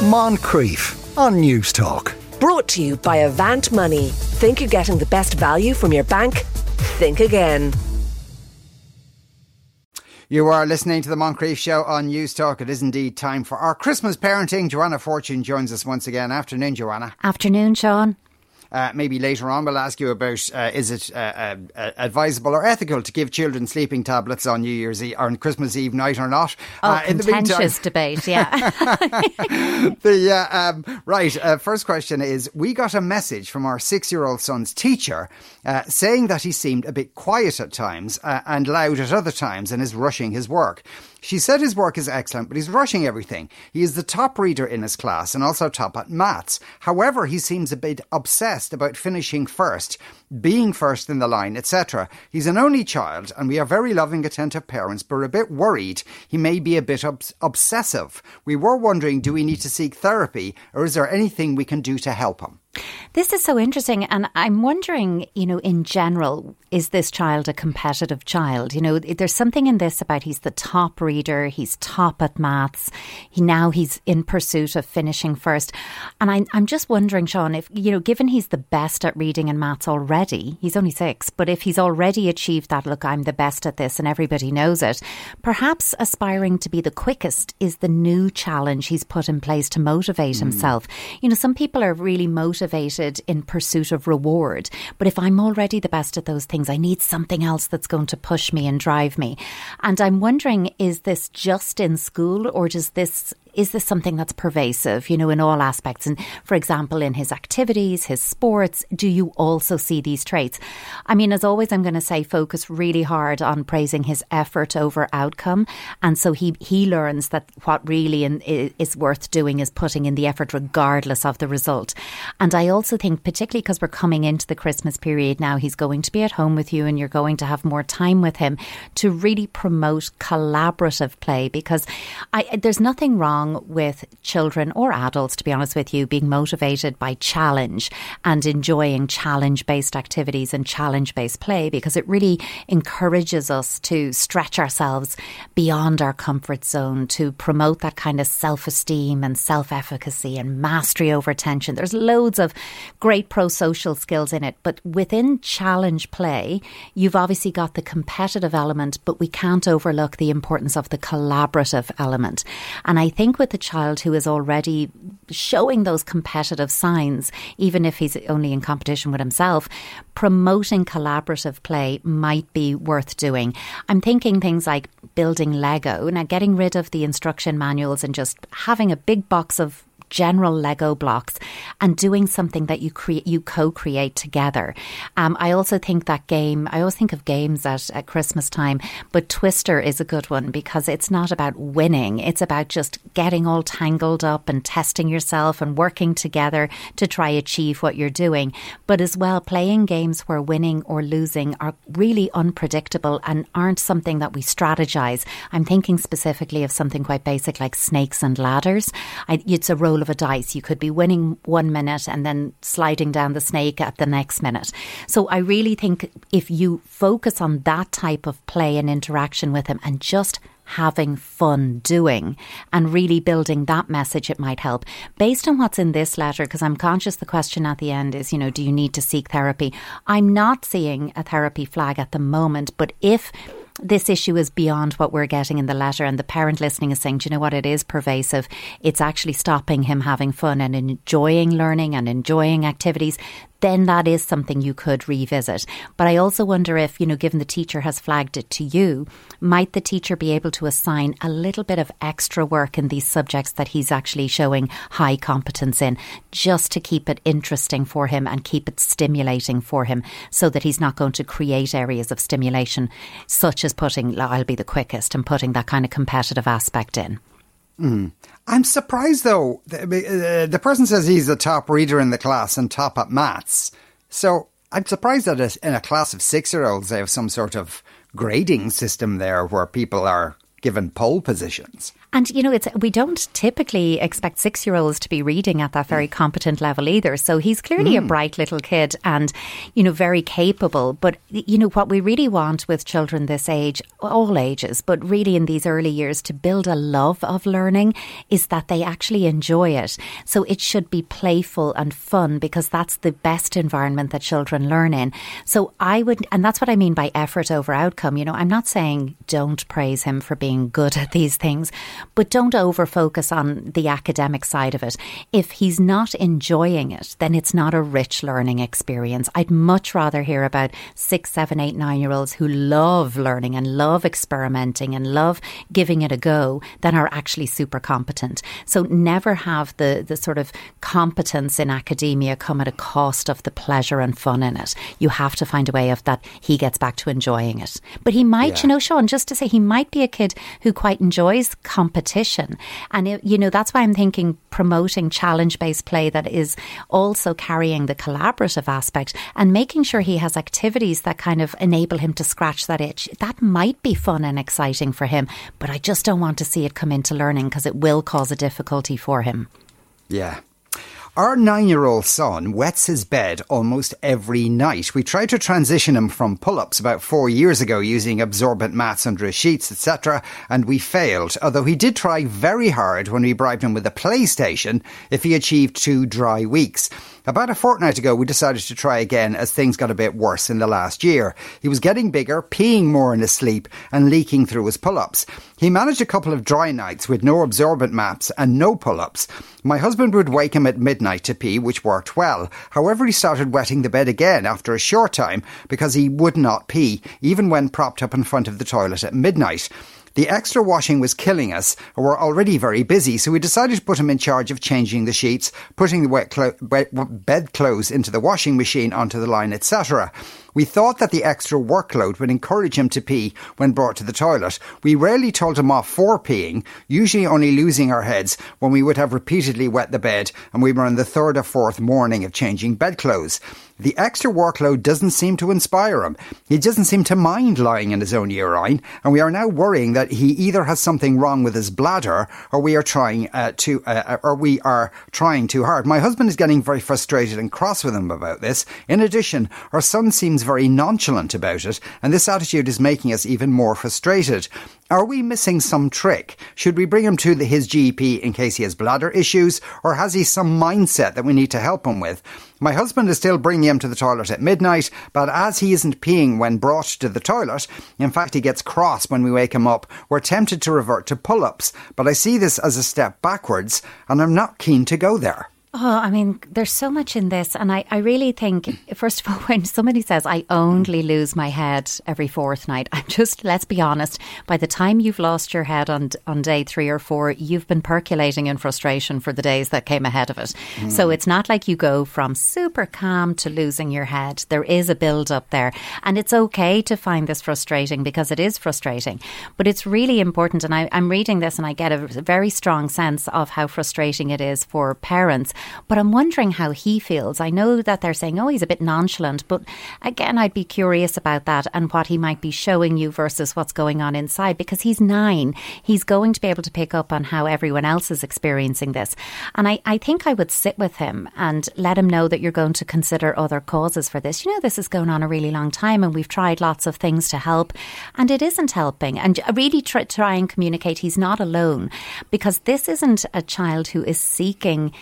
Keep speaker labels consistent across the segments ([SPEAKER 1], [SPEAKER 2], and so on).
[SPEAKER 1] Moncrieff on News Talk.
[SPEAKER 2] Brought to you by Avant Money. Think you're getting the best value from your bank? Think again.
[SPEAKER 3] You are listening to the Moncrieff Show on News Talk. It is indeed time for our Christmas parenting. Joanna Fortune joins us once again. Afternoon, Joanna.
[SPEAKER 4] Afternoon, Sean.
[SPEAKER 3] Uh, maybe later on we'll ask you about uh, is it uh, uh advisable or ethical to give children sleeping tablets on New Year's Eve or on Christmas Eve night or not?
[SPEAKER 4] Oh, uh, contentious meantime, debate, yeah.
[SPEAKER 3] the, uh, um, right, first question is we got a message from our six-year-old son's teacher saying that he seemed a bit quiet at times and loud at other times and is rushing his work. She said his work is excellent, but he's rushing everything. He is the top reader in his class and also top at maths. However, he seems a bit obsessed about finishing first, being first in the line, etc. He's an only child, and we are very loving, attentive parents, but are a bit worried he may be a bit obs- obsessive. We were wondering do we need to seek therapy, or is there anything we can do to help him?
[SPEAKER 4] This is so interesting. And I'm wondering, you know, in general, is this child a competitive child? You know, there's something in this about he's the top reader, he's top at maths, he now he's in pursuit of finishing first. And I, I'm just wondering, Sean, if, you know, given he's the best at reading and maths already, he's only six, but if he's already achieved that, look, I'm the best at this and everybody knows it, perhaps aspiring to be the quickest is the new challenge he's put in place to motivate mm. himself. You know, some people are really motivated in pursuit of reward. But if I'm already the best at those things, I need something else that's going to push me and drive me. And I'm wondering, is this just in school or does this is this something that's pervasive, you know, in all aspects? And for example, in his activities, his sports, do you also see these traits? I mean, as always, I'm going to say focus really hard on praising his effort over outcome. And so he, he learns that what really in, is worth doing is putting in the effort regardless of the result. And I also think, particularly because we're coming into the Christmas period now, he's going to be at home with you and you're going to have more time with him to really promote collaborative play because I, there's nothing wrong with children or adults, to be honest with you, being motivated by challenge and enjoying challenge based activities and challenge based play because it really encourages us to stretch ourselves beyond our comfort zone, to promote that kind of self esteem and self efficacy and mastery over tension. There's loads of great pro social skills in it, but within challenge play, you've obviously got the competitive element, but we can't overlook the importance of the collaborative element. And I think with a child who is already showing those competitive signs, even if he's only in competition with himself, promoting collaborative play might be worth doing. I'm thinking things like building Lego, now getting rid of the instruction manuals and just having a big box of general Lego blocks and doing something that you create, you co-create together. Um, I also think that game. I always think of games at, at Christmas time, but Twister is a good one because it's not about winning. It's about just getting all tangled up and testing yourself and working together to try achieve what you're doing. But as well, playing games where winning or losing are really unpredictable and aren't something that we strategize. I'm thinking specifically of something quite basic like snakes and ladders. I, it's a roll roll of a dice. You could be winning one minute and then sliding down the snake at the next minute. So I really think if you focus on that type of play and interaction with him and just having fun doing and really building that message, it might help. Based on what's in this letter, because I'm conscious the question at the end is, you know, do you need to seek therapy? I'm not seeing a therapy flag at the moment, but if this issue is beyond what we're getting in the letter. And the parent listening is saying, do you know what? It is pervasive. It's actually stopping him having fun and enjoying learning and enjoying activities then that is something you could revisit. But I also wonder if, you know, given the teacher has flagged it to you, might the teacher be able to assign a little bit of extra work in these subjects that he's actually showing high competence in, just to keep it interesting for him and keep it stimulating for him so that he's not going to create areas of stimulation, such as putting, I'll be the quickest and putting that kind of competitive aspect in.
[SPEAKER 3] Mm. I'm surprised though. The, uh, the person says he's the top reader in the class and top at maths. So I'm surprised that in a class of six year olds they have some sort of grading system there where people are given pole positions.
[SPEAKER 4] And, you know, it's we don't typically expect six year olds to be reading at that very mm. competent level either. So he's clearly mm. a bright little kid and, you know, very capable. But, you know, what we really want with children this age, all ages, but really in these early years to build a love of learning is that they actually enjoy it. So it should be playful and fun because that's the best environment that children learn in. So I would, and that's what I mean by effort over outcome. You know, I'm not saying don't praise him for being good at these things, but don't over focus on the academic side of it. If he's not enjoying it, then it's not a rich learning experience. I'd much rather hear about six, seven, eight, nine year olds who love learning and love experimenting and love giving it a go than are actually super competent. So never have the, the sort of competence in academia come at a cost of the pleasure and fun in it. You have to find a way of that he gets back to enjoying it. But he might, yeah. you know, Sean, just to say he might be a kid who quite enjoys competition. And, it, you know, that's why I'm thinking promoting challenge based play that is also carrying the collaborative aspect and making sure he has activities that kind of enable him to scratch that itch. That might be fun and exciting for him, but I just don't want to see it come into learning because it will cause a difficulty for him.
[SPEAKER 3] Yeah. Our nine year old son wets his bed almost every night. We tried to transition him from pull ups about four years ago using absorbent mats under his sheets, etc., and we failed, although he did try very hard when we bribed him with a PlayStation if he achieved two dry weeks. About a fortnight ago, we decided to try again as things got a bit worse in the last year. He was getting bigger, peeing more in his sleep, and leaking through his pull ups. He managed a couple of dry nights with no absorbent mats and no pull ups. My husband would wake him at midnight to pee, which worked well. However, he started wetting the bed again after a short time because he would not pee, even when propped up in front of the toilet at midnight. The extra washing was killing us, we're already very busy, so we decided to put him in charge of changing the sheets, putting the wet, clo- wet bed clothes into the washing machine onto the line, etc. We thought that the extra workload would encourage him to pee when brought to the toilet. We rarely told him off for peeing, usually only losing our heads when we would have repeatedly wet the bed and we were on the third or fourth morning of changing bedclothes. The extra workload doesn't seem to inspire him. He doesn't seem to mind lying in his own urine, and we are now worrying that he either has something wrong with his bladder, or we are trying uh, to, uh, or we are trying too hard. My husband is getting very frustrated and cross with him about this. In addition, our son seems seems very nonchalant about it, and this attitude is making us even more frustrated. Are we missing some trick? Should we bring him to the, his GP in case he has bladder issues, or has he some mindset that we need to help him with? My husband is still bringing him to the toilet at midnight, but as he isn't peeing when brought to the toilet, in fact he gets cross when we wake him up, we're tempted to revert to pull-ups, but I see this as a step backwards, and I'm not keen to go there.
[SPEAKER 4] Oh, I mean, there's so much in this. And I, I really think, first of all, when somebody says, I only lose my head every fourth night, I'm just, let's be honest, by the time you've lost your head on, on day three or four, you've been percolating in frustration for the days that came ahead of it. Mm. So it's not like you go from super calm to losing your head. There is a build up there. And it's okay to find this frustrating because it is frustrating. But it's really important. And I, I'm reading this and I get a very strong sense of how frustrating it is for parents but I'm wondering how he feels. I know that they're saying, oh, he's a bit nonchalant, but again, I'd be curious about that and what he might be showing you versus what's going on inside because he's nine. He's going to be able to pick up on how everyone else is experiencing this. And I, I think I would sit with him and let him know that you're going to consider other causes for this. You know, this is going on a really long time and we've tried lots of things to help and it isn't helping. And really try, try and communicate he's not alone because this isn't a child who is seeking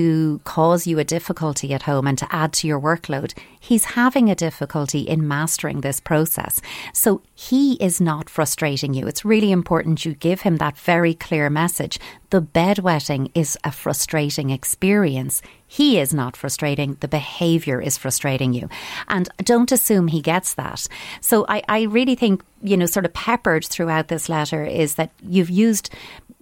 [SPEAKER 4] to cause you a difficulty at home and to add to your workload. He's having a difficulty in mastering this process. So he is not frustrating you. It's really important you give him that very clear message. The bedwetting is a frustrating experience. He is not frustrating. The behavior is frustrating you. And don't assume he gets that. So I, I really think, you know, sort of peppered throughout this letter is that you've used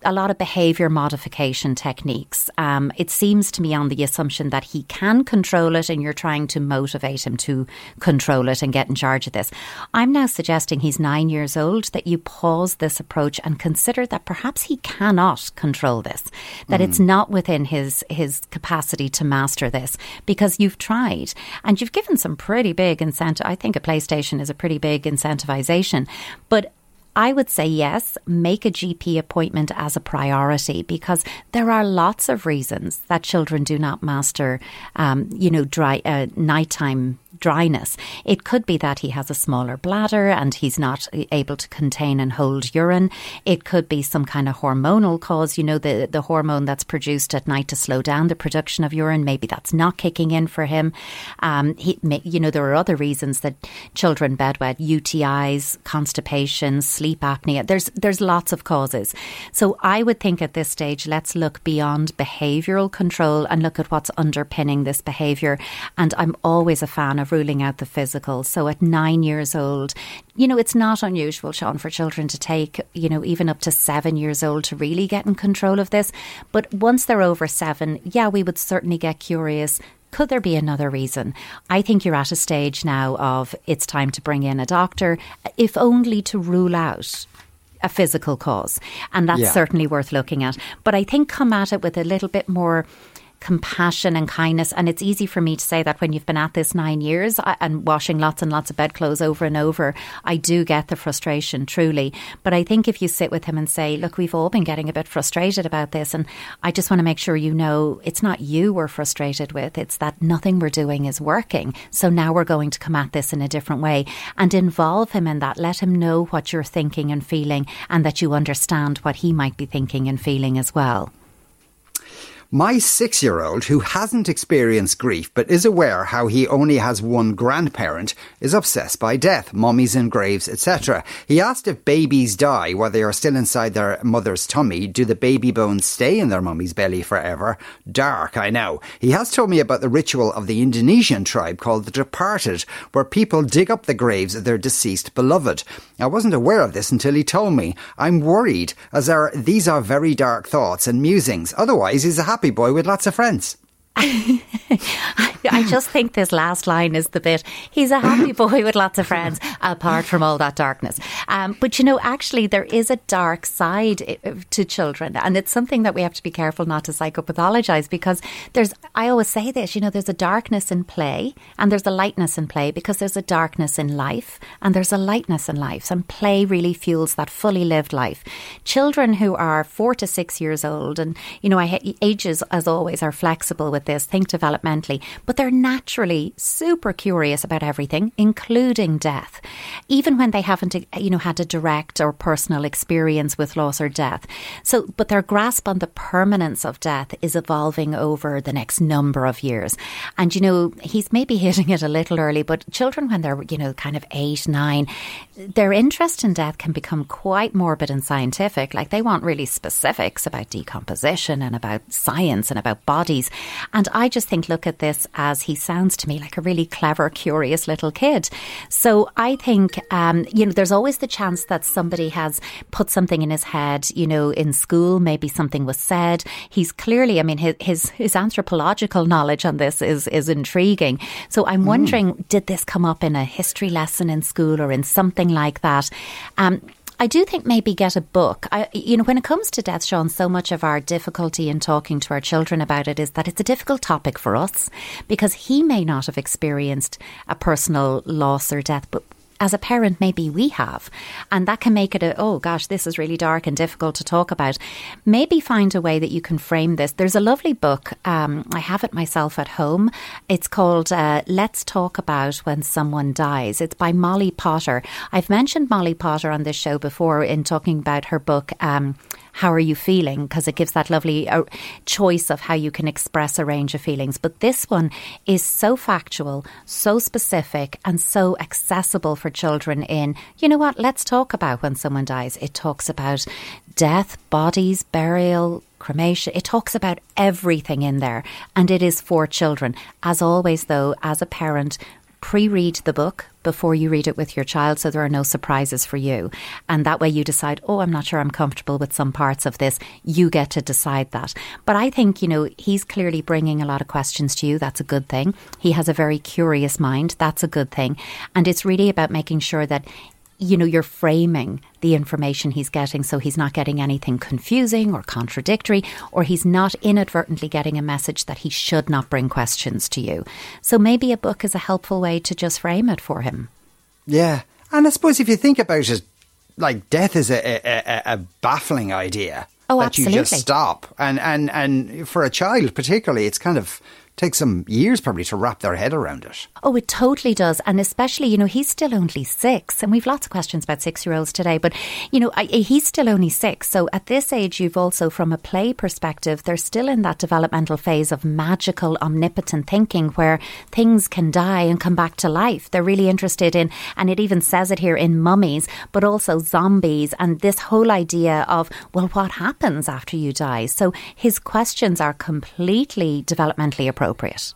[SPEAKER 4] a lot of behaviour modification techniques. Um, it seems to me on the assumption that he can control it and you're trying to motivate him to control it and get in charge of this. I'm now suggesting he's nine years old that you pause this approach and consider that perhaps he cannot control this, that mm. it's not within his, his capacity to master this because you've tried and you've given some pretty big incentive. I think a PlayStation is a pretty big incentivization, but I would say yes, make a GP appointment as a priority because there are lots of reasons that children do not master, um, you know, dry uh, nighttime dryness. It could be that he has a smaller bladder and he's not able to contain and hold urine. It could be some kind of hormonal cause, you know, the, the hormone that's produced at night to slow down the production of urine. Maybe that's not kicking in for him. Um, he, you know, there are other reasons that children bedwet, UTIs, constipation, sleep apnea. There's, there's lots of causes. So I would think at this stage, let's look beyond behavioural control and look at what's underpinning this behaviour. And I'm always a fan of of ruling out the physical. So at nine years old, you know, it's not unusual, Sean, for children to take, you know, even up to seven years old to really get in control of this. But once they're over seven, yeah, we would certainly get curious. Could there be another reason? I think you're at a stage now of it's time to bring in a doctor, if only to rule out a physical cause. And that's yeah. certainly worth looking at. But I think come at it with a little bit more compassion and kindness. And it's easy for me to say that when you've been at this nine years and washing lots and lots of bedclothes over and over, I do get the frustration, truly. But I think if you sit with him and say, look, we've all been getting a bit frustrated about this, and I just want to make sure you know it's not you we're frustrated with, it's that nothing we're doing is working. So now we're going to come at this in a different way and involve him in that. Let him know what you're thinking and feeling, and that you understand what he might be thinking and feeling as well.
[SPEAKER 3] My six year old, who hasn't experienced grief but is aware how he only has one grandparent, is obsessed by death, mummies and graves, etc. He asked if babies die while they are still inside their mother's tummy. Do the baby bones stay in their mummy's belly forever? Dark, I know. He has told me about the ritual of the Indonesian tribe called the Departed, where people dig up the graves of their deceased beloved. I wasn't aware of this until he told me. I'm worried, as are, these are very dark thoughts and musings. Otherwise, he's a happy happy boy with lots of friends.
[SPEAKER 4] I just think this last line is the bit. He's a happy boy with lots of friends, apart from all that darkness. Um, but you know, actually, there is a dark side eh, to children, and it's something that we have to be careful not to psychopathologize because there's. I always say this. You know, there's a darkness in play, and there's a lightness in play because there's a darkness in life, and there's a lightness in life, and play really fuels that fully lived life. Children who are four to six years old, and you know, I, ages as always are flexible with this. Think developmentally, but they're naturally super curious about everything, including death, even when they haven't, you know, had a direct or personal experience with loss or death. So, but their grasp on the permanence of death is evolving over the next number of years. And, you know, he's maybe hitting it a little early, but children, when they're, you know, kind of eight, nine, their interest in death can become quite morbid and scientific. Like they want really specifics about decomposition and about science and about bodies. And I just think, look at this as he sounds to me like a really clever, curious little kid. So I think, um, you know, there's always the chance that somebody has put something in his head, you know, in school, maybe something was said. He's clearly, I mean, his, his, his anthropological knowledge on this is, is intriguing. So I'm mm. wondering, did this come up in a history lesson in school or in something like that? Um, I do think maybe get a book. I, you know, when it comes to death, Sean, so much of our difficulty in talking to our children about it is that it's a difficult topic for us because he may not have experienced a personal loss or death, but as a parent, maybe we have. And that can make it a, oh gosh, this is really dark and difficult to talk about. Maybe find a way that you can frame this. There's a lovely book. Um, I have it myself at home. It's called uh, Let's Talk About When Someone Dies. It's by Molly Potter. I've mentioned Molly Potter on this show before in talking about her book. Um, how are you feeling? Because it gives that lovely uh, choice of how you can express a range of feelings. But this one is so factual, so specific, and so accessible for children. In, you know what, let's talk about when someone dies. It talks about death, bodies, burial, cremation. It talks about everything in there, and it is for children. As always, though, as a parent, pre read the book before you read it with your child so there are no surprises for you. And that way you decide, oh, I'm not sure I'm comfortable with some parts of this. You get to decide that. But I think, you know, he's clearly bringing a lot of questions to you. That's a good thing. He has a very curious mind. That's a good thing. And it's really about making sure that you know, you're framing the information he's getting so he's not getting anything confusing or contradictory, or he's not inadvertently getting a message that he should not bring questions to you. So maybe a book is a helpful way to just frame it for him.
[SPEAKER 3] Yeah. And I suppose if you think about it, like death is a, a, a, a baffling idea.
[SPEAKER 4] Oh,
[SPEAKER 3] that
[SPEAKER 4] absolutely.
[SPEAKER 3] you just stop, and and and for a child particularly, it's kind of takes some years probably to wrap their head around it.
[SPEAKER 4] Oh, it totally does. And especially, you know, he's still only six. And we've lots of questions about six year olds today. But, you know, I, he's still only six. So at this age, you've also, from a play perspective, they're still in that developmental phase of magical, omnipotent thinking where things can die and come back to life. They're really interested in, and it even says it here in mummies, but also zombies and this whole idea of, well, what happens after you die? So his questions are completely developmentally appropriate appropriate.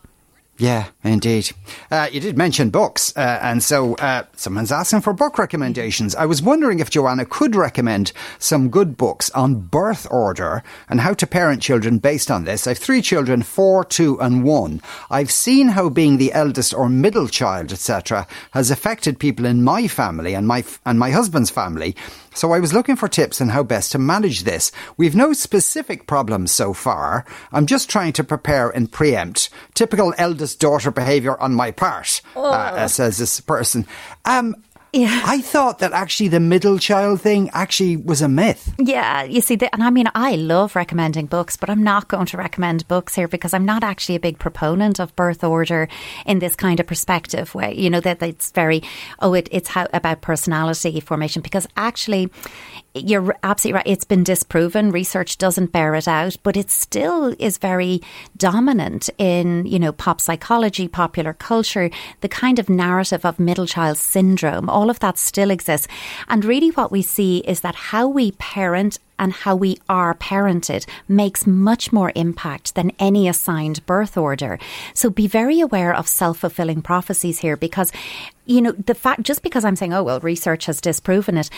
[SPEAKER 3] Yeah, indeed. Uh, you did mention books, uh, and so uh, someone's asking for book recommendations. I was wondering if Joanna could recommend some good books on birth order and how to parent children based on this. I've three children, four, two, and one. I've seen how being the eldest or middle child, etc., has affected people in my family and my and my husband's family. So I was looking for tips on how best to manage this. We've no specific problems so far. I'm just trying to prepare and preempt typical eldest daughter behaviour on my part, oh. uh, says this person. Um, yeah. I thought that actually the middle child thing actually was a myth.
[SPEAKER 4] Yeah, you see, the, and I mean, I love recommending books, but I'm not going to recommend books here because I'm not actually a big proponent of birth order in this kind of perspective way. You know, that it's very, oh, it, it's how, about personality formation because actually, you're absolutely right. It's been disproven. Research doesn't bear it out, but it still is very dominant in, you know, pop psychology, popular culture, the kind of narrative of middle child syndrome. All of that still exists. And really what we see is that how we parent and how we are parented makes much more impact than any assigned birth order. So be very aware of self fulfilling prophecies here because, you know, the fact, just because I'm saying, oh, well, research has disproven it,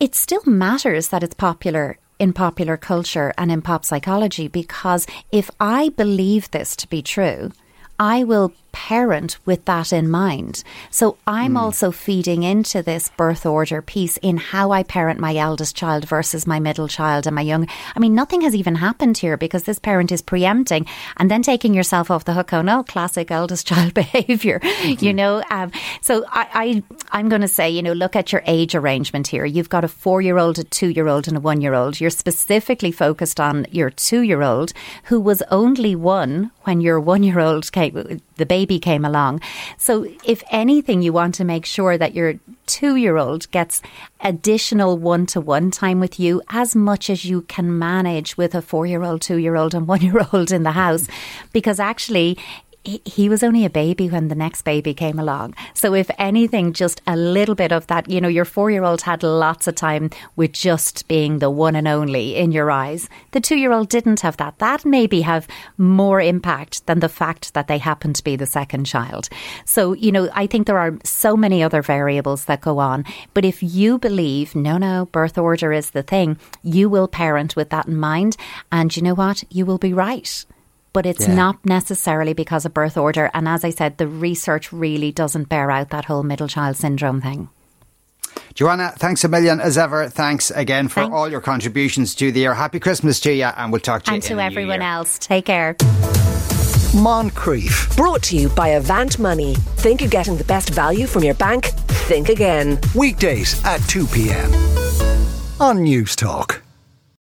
[SPEAKER 4] it still matters that it's popular in popular culture and in pop psychology because if I believe this to be true, I will parent with that in mind. So I'm mm. also feeding into this birth order piece in how I parent my eldest child versus my middle child and my young. I mean, nothing has even happened here because this parent is preempting and then taking yourself off the hook. Oh no, classic eldest child behavior, mm-hmm. you know. Um, so I, I, I'm going to say, you know, look at your age arrangement here. You've got a four year old, a two year old, and a one year old. You're specifically focused on your two year old who was only one when your one year old came, the baby came along. So, if anything, you want to make sure that your two year old gets additional one to one time with you as much as you can manage with a four year old, two year old, and one year old in the house. Because actually, he was only a baby when the next baby came along. So, if anything, just a little bit of that, you know, your four year old had lots of time with just being the one and only in your eyes. The two year old didn't have that. That maybe have more impact than the fact that they happen to be the second child. So, you know, I think there are so many other variables that go on. But if you believe, no, no, birth order is the thing, you will parent with that in mind. And you know what? You will be right but it's yeah. not necessarily because of birth order. And as I said, the research really doesn't bear out that whole middle child syndrome thing.
[SPEAKER 3] Joanna, thanks a million as ever. Thanks again for all your contributions to the year. Happy Christmas to you, and we'll talk to
[SPEAKER 4] and
[SPEAKER 3] you.
[SPEAKER 4] And to everyone else. Take care.
[SPEAKER 2] Moncrieff. Brought to you by Avant Money. Think you're getting the best value from your bank? Think again.
[SPEAKER 1] Weekdays at 2 p.m. on Newstalk.